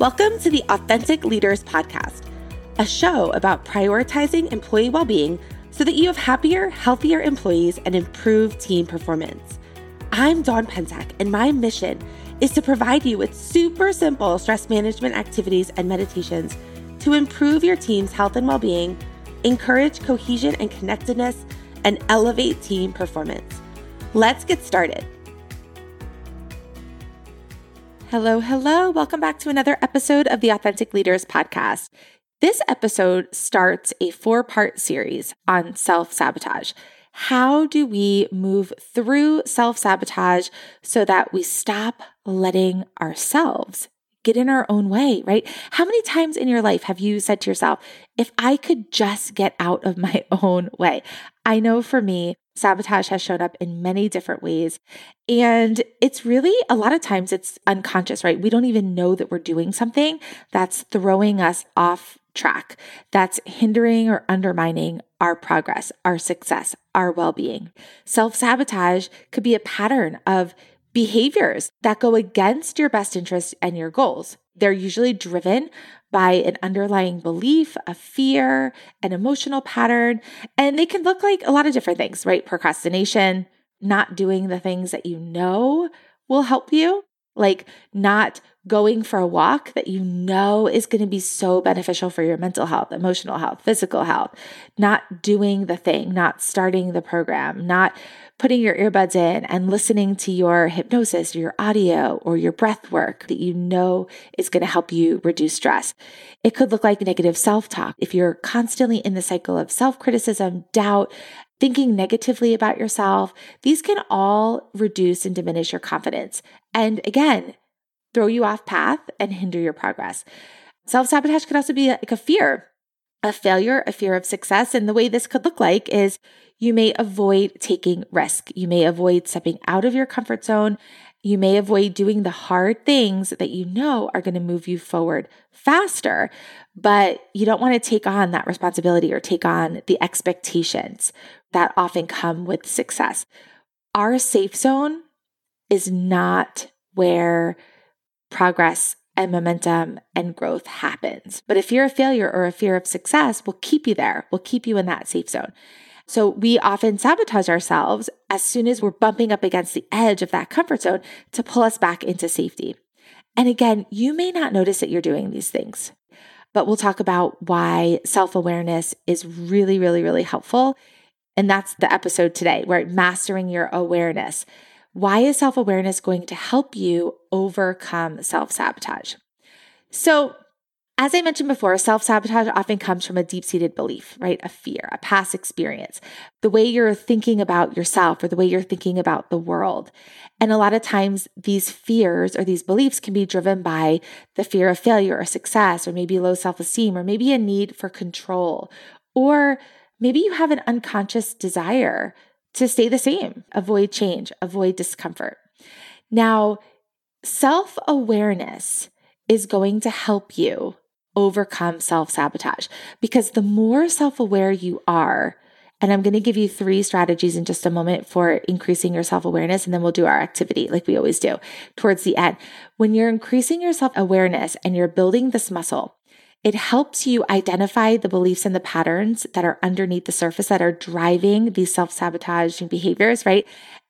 Welcome to the Authentic Leaders Podcast, a show about prioritizing employee well being so that you have happier, healthier employees and improved team performance. I'm Dawn Pensack, and my mission is to provide you with super simple stress management activities and meditations to improve your team's health and well being, encourage cohesion and connectedness, and elevate team performance. Let's get started. Hello, hello. Welcome back to another episode of the Authentic Leaders Podcast. This episode starts a four part series on self sabotage. How do we move through self sabotage so that we stop letting ourselves get in our own way, right? How many times in your life have you said to yourself, if I could just get out of my own way? I know for me, Sabotage has shown up in many different ways. And it's really a lot of times it's unconscious, right? We don't even know that we're doing something that's throwing us off track, that's hindering or undermining our progress, our success, our well being. Self sabotage could be a pattern of behaviors that go against your best interest and your goals. They're usually driven by an underlying belief, a fear, an emotional pattern, and they can look like a lot of different things, right? Procrastination, not doing the things that you know will help you, like not going for a walk that you know is going to be so beneficial for your mental health, emotional health, physical health, not doing the thing, not starting the program, not putting your earbuds in and listening to your hypnosis your audio or your breath work that you know is going to help you reduce stress. It could look like negative self talk. If you're constantly in the cycle of self criticism, doubt, thinking negatively about yourself, these can all reduce and diminish your confidence. And again, throw you off path and hinder your progress. Self sabotage could also be like a fear a failure, a fear of success. And the way this could look like is you may avoid taking risk. You may avoid stepping out of your comfort zone. You may avoid doing the hard things that you know are going to move you forward faster, but you don't want to take on that responsibility or take on the expectations that often come with success. Our safe zone is not where progress and momentum and growth happens. But if you're a fear of failure or a fear of success will keep you there, will keep you in that safe zone. So we often sabotage ourselves as soon as we're bumping up against the edge of that comfort zone to pull us back into safety. And again, you may not notice that you're doing these things, but we'll talk about why self awareness is really, really, really helpful. And that's the episode today, where mastering your awareness. Why is self awareness going to help you overcome self sabotage? So, as I mentioned before, self sabotage often comes from a deep seated belief, right? A fear, a past experience, the way you're thinking about yourself or the way you're thinking about the world. And a lot of times, these fears or these beliefs can be driven by the fear of failure or success, or maybe low self esteem, or maybe a need for control, or maybe you have an unconscious desire to stay the same, avoid change, avoid discomfort. Now, self awareness is going to help you overcome self sabotage because the more self aware you are, and I'm going to give you three strategies in just a moment for increasing your self awareness, and then we'll do our activity like we always do towards the end. When you're increasing your self awareness and you're building this muscle, it helps you identify the beliefs and the patterns that are underneath the surface that are driving these self sabotaging behaviors, right?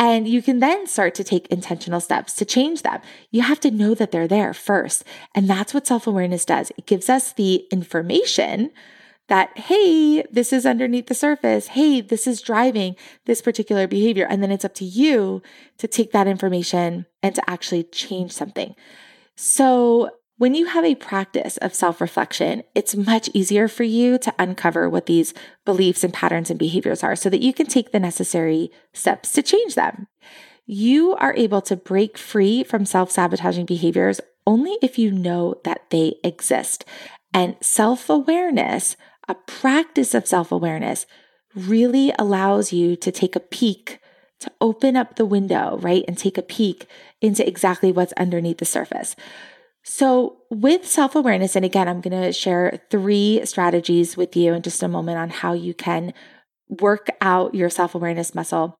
And you can then start to take intentional steps to change them. You have to know that they're there first. And that's what self awareness does. It gives us the information that, hey, this is underneath the surface. Hey, this is driving this particular behavior. And then it's up to you to take that information and to actually change something. So when you have a practice of self reflection, it's much easier for you to uncover what these beliefs and patterns and behaviors are so that you can take the necessary steps to change them. You are able to break free from self sabotaging behaviors only if you know that they exist. And self awareness, a practice of self awareness, really allows you to take a peek, to open up the window, right? And take a peek into exactly what's underneath the surface. So, with self awareness, and again, I'm going to share three strategies with you in just a moment on how you can work out your self awareness muscle.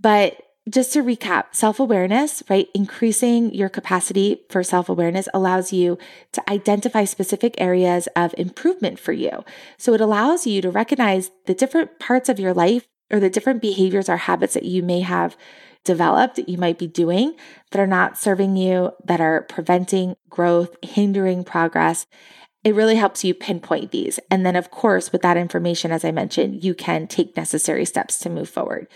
But just to recap, self awareness, right? Increasing your capacity for self awareness allows you to identify specific areas of improvement for you. So it allows you to recognize the different parts of your life or the different behaviors or habits that you may have developed, you might be doing that are not serving you, that are preventing growth, hindering progress. It really helps you pinpoint these. And then, of course, with that information, as I mentioned, you can take necessary steps to move forward.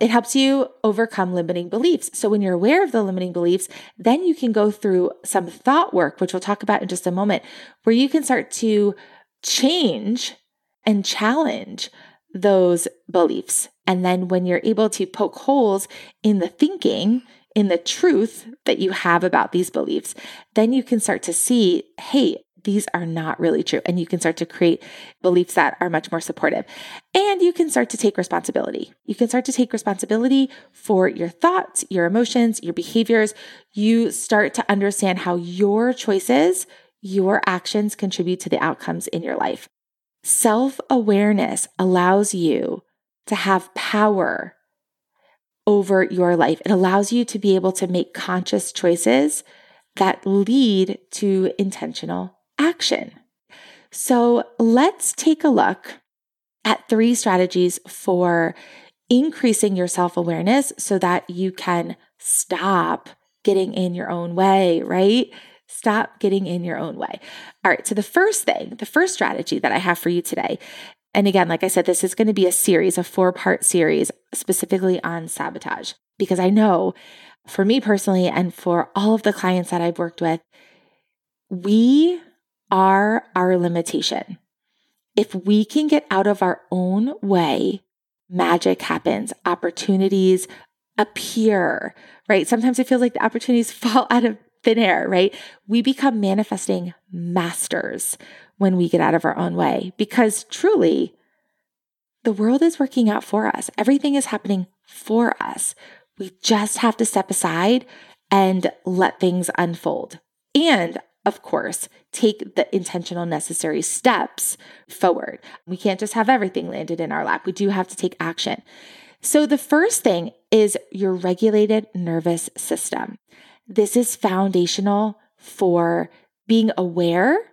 It helps you overcome limiting beliefs. So when you're aware of the limiting beliefs, then you can go through some thought work, which we'll talk about in just a moment, where you can start to change and challenge those beliefs. And then when you're able to poke holes in the thinking, in the truth that you have about these beliefs, then you can start to see, hey, these are not really true. And you can start to create beliefs that are much more supportive. And you can start to take responsibility. You can start to take responsibility for your thoughts, your emotions, your behaviors. You start to understand how your choices, your actions contribute to the outcomes in your life. Self awareness allows you to have power over your life. It allows you to be able to make conscious choices that lead to intentional action. So let's take a look at three strategies for increasing your self awareness so that you can stop getting in your own way, right? Stop getting in your own way. All right. So, the first thing, the first strategy that I have for you today, and again, like I said, this is going to be a series, a four part series specifically on sabotage, because I know for me personally and for all of the clients that I've worked with, we are our limitation. If we can get out of our own way, magic happens, opportunities appear, right? Sometimes it feels like the opportunities fall out of thin air, right? We become manifesting masters when we get out of our own way because truly, the world is working out for us. Everything is happening for us. We just have to step aside and let things unfold. And of course, take the intentional, necessary steps forward. We can't just have everything landed in our lap. We do have to take action. So, the first thing is your regulated nervous system. This is foundational for being aware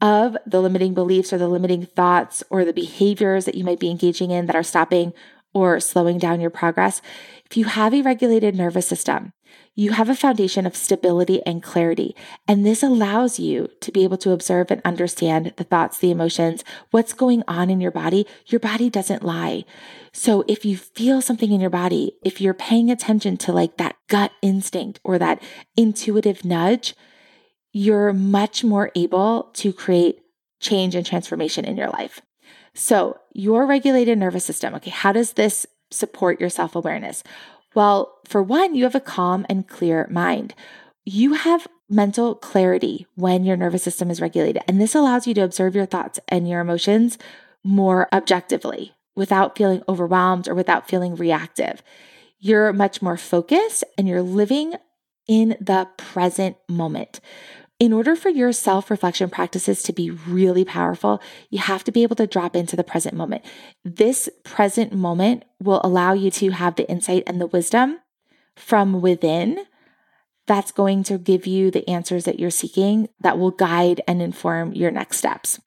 of the limiting beliefs or the limiting thoughts or the behaviors that you might be engaging in that are stopping or slowing down your progress. If you have a regulated nervous system, you have a foundation of stability and clarity. And this allows you to be able to observe and understand the thoughts, the emotions, what's going on in your body. Your body doesn't lie. So if you feel something in your body, if you're paying attention to like that gut instinct or that intuitive nudge, you're much more able to create change and transformation in your life. So, your regulated nervous system, okay, how does this support your self awareness? Well, for one, you have a calm and clear mind. You have mental clarity when your nervous system is regulated, and this allows you to observe your thoughts and your emotions more objectively without feeling overwhelmed or without feeling reactive. You're much more focused and you're living in the present moment. In order for your self reflection practices to be really powerful, you have to be able to drop into the present moment. This present moment will allow you to have the insight and the wisdom from within that's going to give you the answers that you're seeking that will guide and inform your next steps.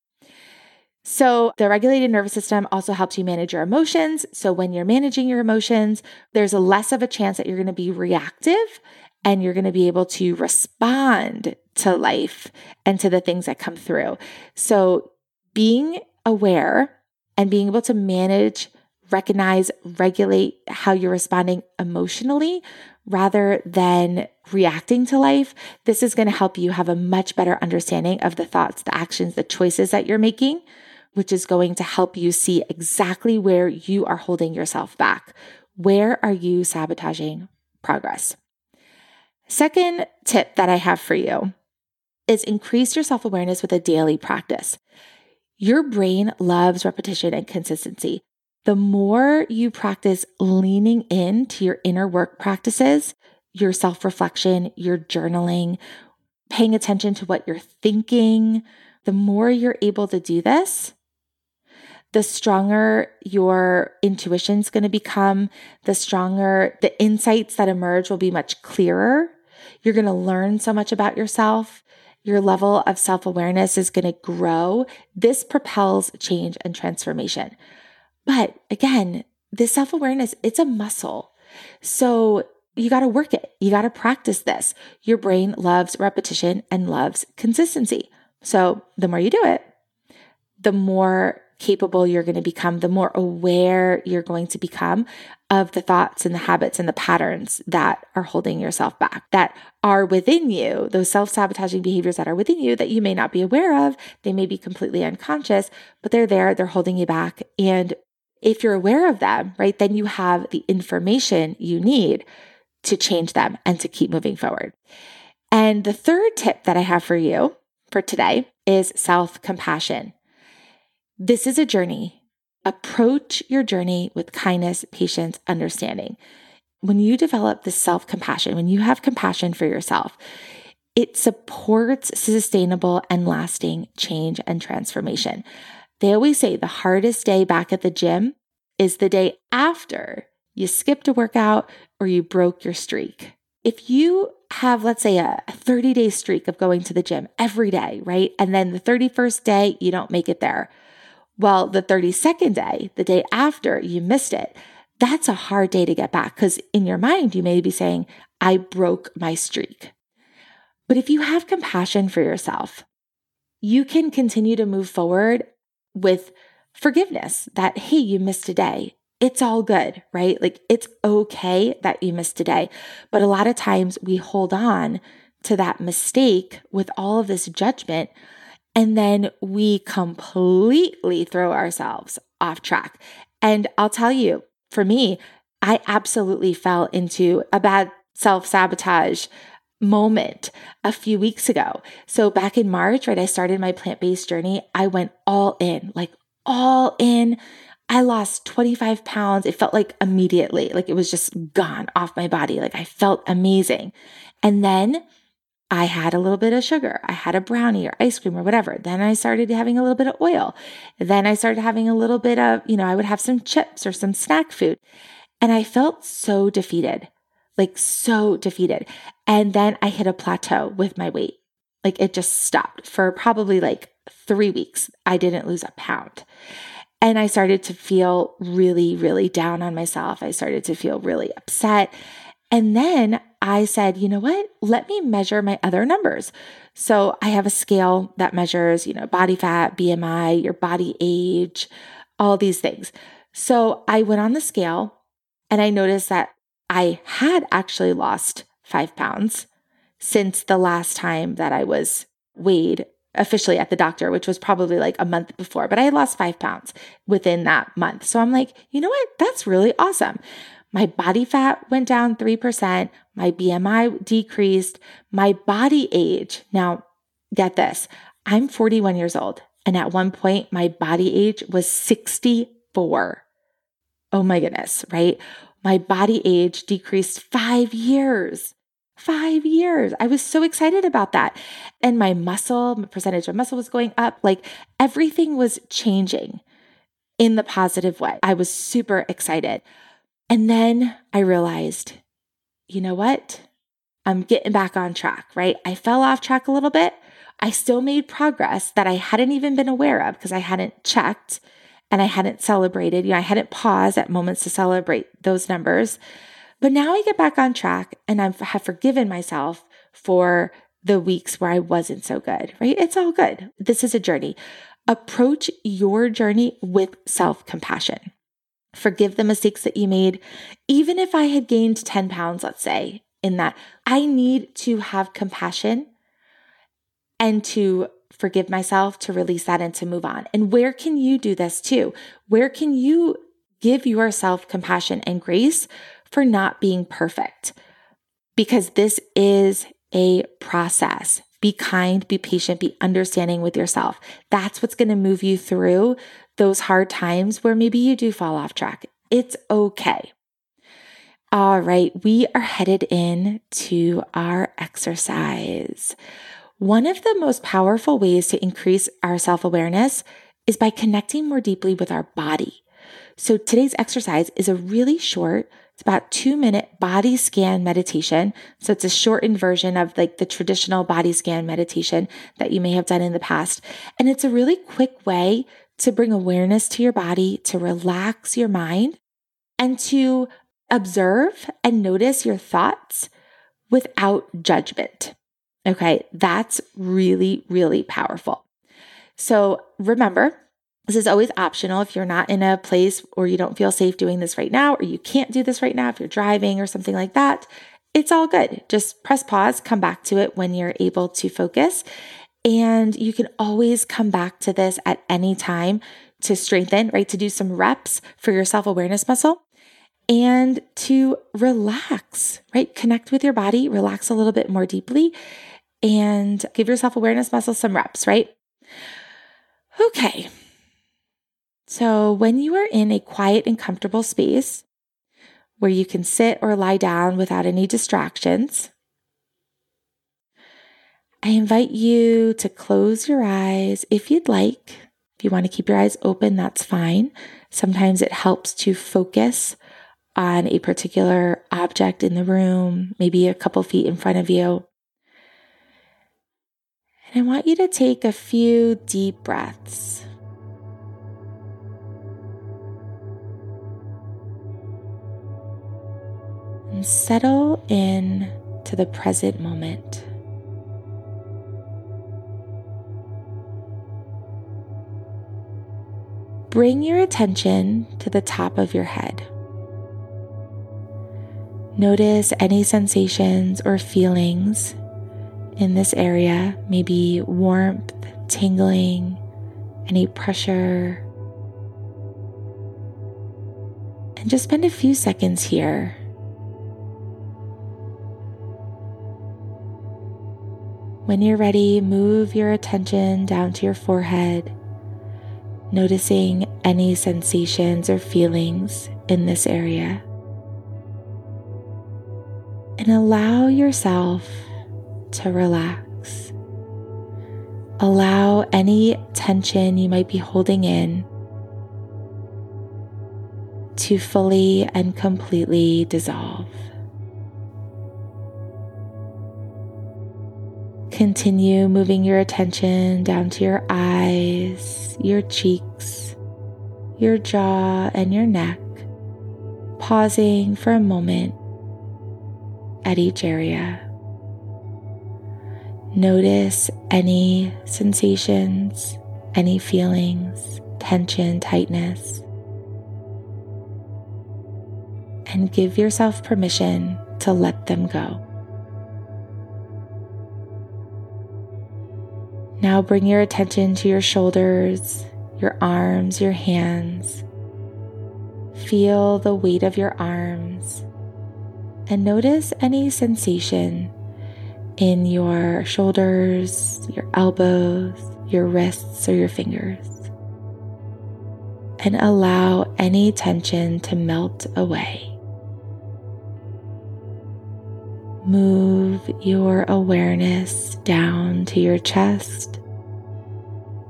So, the regulated nervous system also helps you manage your emotions. So, when you're managing your emotions, there's a less of a chance that you're going to be reactive and you're going to be able to respond to life and to the things that come through. So, being aware and being able to manage, recognize, regulate how you're responding emotionally rather than reacting to life, this is going to help you have a much better understanding of the thoughts, the actions, the choices that you're making which is going to help you see exactly where you are holding yourself back. Where are you sabotaging progress? Second tip that I have for you is increase your self awareness with a daily practice. Your brain loves repetition and consistency. The more you practice leaning into your inner work practices, your self reflection, your journaling, paying attention to what you're thinking, the more you're able to do this, the stronger your intuition is going to become, the stronger the insights that emerge will be much clearer. You're going to learn so much about yourself. Your level of self awareness is going to grow. This propels change and transformation. But again, this self awareness, it's a muscle. So you got to work it. You got to practice this. Your brain loves repetition and loves consistency. So the more you do it, the more capable you're going to become, the more aware you're going to become of the thoughts and the habits and the patterns that are holding yourself back, that are within you, those self sabotaging behaviors that are within you that you may not be aware of. They may be completely unconscious, but they're there, they're holding you back. And if you're aware of them, right, then you have the information you need to change them and to keep moving forward. And the third tip that I have for you for today is self compassion. This is a journey. Approach your journey with kindness, patience, understanding. When you develop this self compassion, when you have compassion for yourself, it supports sustainable and lasting change and transformation. They always say the hardest day back at the gym is the day after you skipped a workout or you broke your streak. If you have, let's say, a 30 day streak of going to the gym every day, right? And then the 31st day, you don't make it there. Well, the 32nd day, the day after you missed it, that's a hard day to get back because in your mind, you may be saying, I broke my streak. But if you have compassion for yourself, you can continue to move forward with forgiveness that, hey, you missed a day it's all good, right? Like it's okay that you missed a day. But a lot of times we hold on to that mistake with all of this judgment. And then we completely throw ourselves off track. And I'll tell you, for me, I absolutely fell into a bad self sabotage moment a few weeks ago. So back in March, right, I started my plant based journey. I went all in, like all in. I lost 25 pounds. It felt like immediately, like it was just gone off my body. Like I felt amazing. And then I had a little bit of sugar. I had a brownie or ice cream or whatever. Then I started having a little bit of oil. Then I started having a little bit of, you know, I would have some chips or some snack food. And I felt so defeated, like so defeated. And then I hit a plateau with my weight. Like it just stopped for probably like three weeks. I didn't lose a pound. And I started to feel really, really down on myself. I started to feel really upset. And then I said, you know what? Let me measure my other numbers. So I have a scale that measures, you know, body fat, BMI, your body age, all these things. So I went on the scale and I noticed that I had actually lost five pounds since the last time that I was weighed officially at the doctor, which was probably like a month before, but I had lost five pounds within that month. So I'm like, you know what? That's really awesome. My body fat went down 3%. My BMI decreased. My body age. Now, get this. I'm 41 years old. And at one point, my body age was 64. Oh my goodness, right? My body age decreased five years five years. I was so excited about that. And my muscle, my percentage of muscle was going up. Like everything was changing in the positive way. I was super excited. And then I realized, you know what? I'm getting back on track, right? I fell off track a little bit. I still made progress that I hadn't even been aware of because I hadn't checked and I hadn't celebrated. You know, I hadn't paused at moments to celebrate those numbers. But now I get back on track and I have forgiven myself for the weeks where I wasn't so good, right? It's all good. This is a journey. Approach your journey with self compassion. Forgive the mistakes that you made. Even if I had gained 10 pounds, let's say, in that, I need to have compassion and to forgive myself, to release that and to move on. And where can you do this too? Where can you give yourself compassion and grace for not being perfect because this is a process. Be kind, be patient, be understanding with yourself. That's what's going to move you through those hard times where maybe you do fall off track. It's okay. All right, we are headed in to our exercise. One of the most powerful ways to increase our self awareness is by connecting more deeply with our body. So today's exercise is a really short, it's about two minute body scan meditation. So it's a shortened version of like the traditional body scan meditation that you may have done in the past. And it's a really quick way to bring awareness to your body, to relax your mind, and to observe and notice your thoughts without judgment. Okay, that's really, really powerful. So remember, this is always optional if you're not in a place or you don't feel safe doing this right now, or you can't do this right now if you're driving or something like that. It's all good. Just press pause, come back to it when you're able to focus. And you can always come back to this at any time to strengthen, right? To do some reps for your self awareness muscle and to relax, right? Connect with your body, relax a little bit more deeply, and give your self awareness muscle some reps, right? Okay. So, when you are in a quiet and comfortable space where you can sit or lie down without any distractions, I invite you to close your eyes if you'd like. If you want to keep your eyes open, that's fine. Sometimes it helps to focus on a particular object in the room, maybe a couple feet in front of you. And I want you to take a few deep breaths. And settle in to the present moment. Bring your attention to the top of your head. Notice any sensations or feelings in this area, maybe warmth, tingling, any pressure. And just spend a few seconds here. When you're ready, move your attention down to your forehead, noticing any sensations or feelings in this area and allow yourself to relax. Allow any tension you might be holding in to fully and completely dissolve. Continue moving your attention down to your eyes, your cheeks, your jaw, and your neck, pausing for a moment at each area. Notice any sensations, any feelings, tension, tightness, and give yourself permission to let them go. Now bring your attention to your shoulders, your arms, your hands. Feel the weight of your arms and notice any sensation in your shoulders, your elbows, your wrists, or your fingers. And allow any tension to melt away. Move your awareness down to your chest,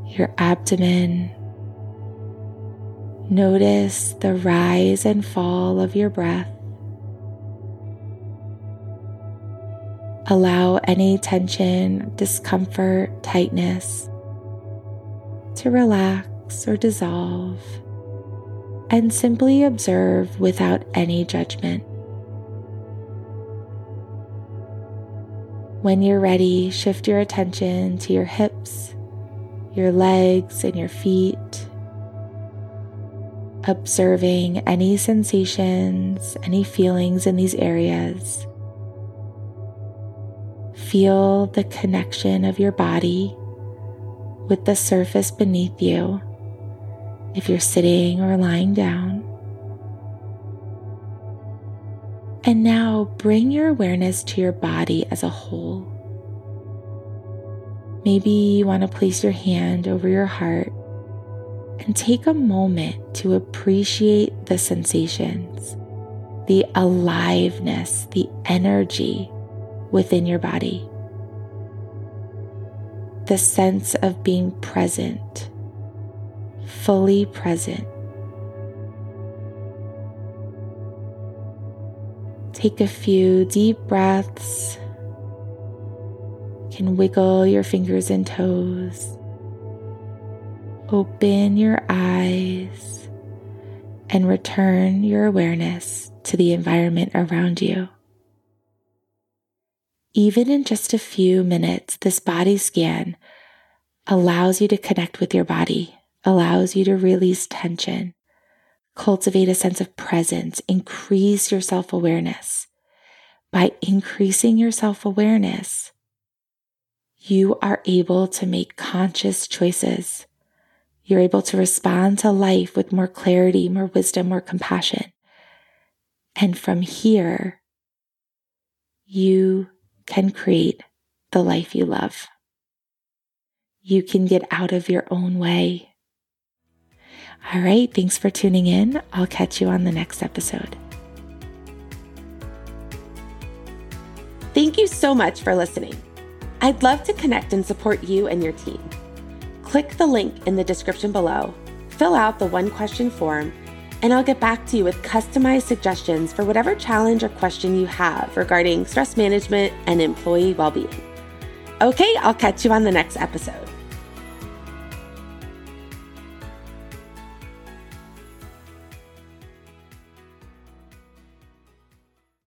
your abdomen. Notice the rise and fall of your breath Allow any tension, discomfort, tightness to relax or dissolve and simply observe without any judgment. When you're ready, shift your attention to your hips, your legs, and your feet, observing any sensations, any feelings in these areas Feel the connection of your body with the surface beneath you if you're sitting or lying down. And now bring your awareness to your body as a whole. Maybe you want to place your hand over your heart and take a moment to appreciate the sensations, the aliveness, the energy within your body. The sense of being present fully present. Take a few deep breaths. You can wiggle your fingers and toes. Open your eyes and return your awareness to the environment around you. Even in just a few minutes, this body scan allows you to connect with your body, allows you to release tension, cultivate a sense of presence, increase your self awareness. By increasing your self awareness, you are able to make conscious choices. You're able to respond to life with more clarity, more wisdom, more compassion. And from here, you can create the life you love. You can get out of your own way all right, thanks for tuning in. I'll catch you on the next episode. Thank you so much for listening. I'd love to connect and support you and your team. Click the link in the description below, fill out the one question form, and I'll get back to you with customized suggestions for whatever challenge or question you have regarding stress management and employee well being. Okay, I'll catch you on the next episode.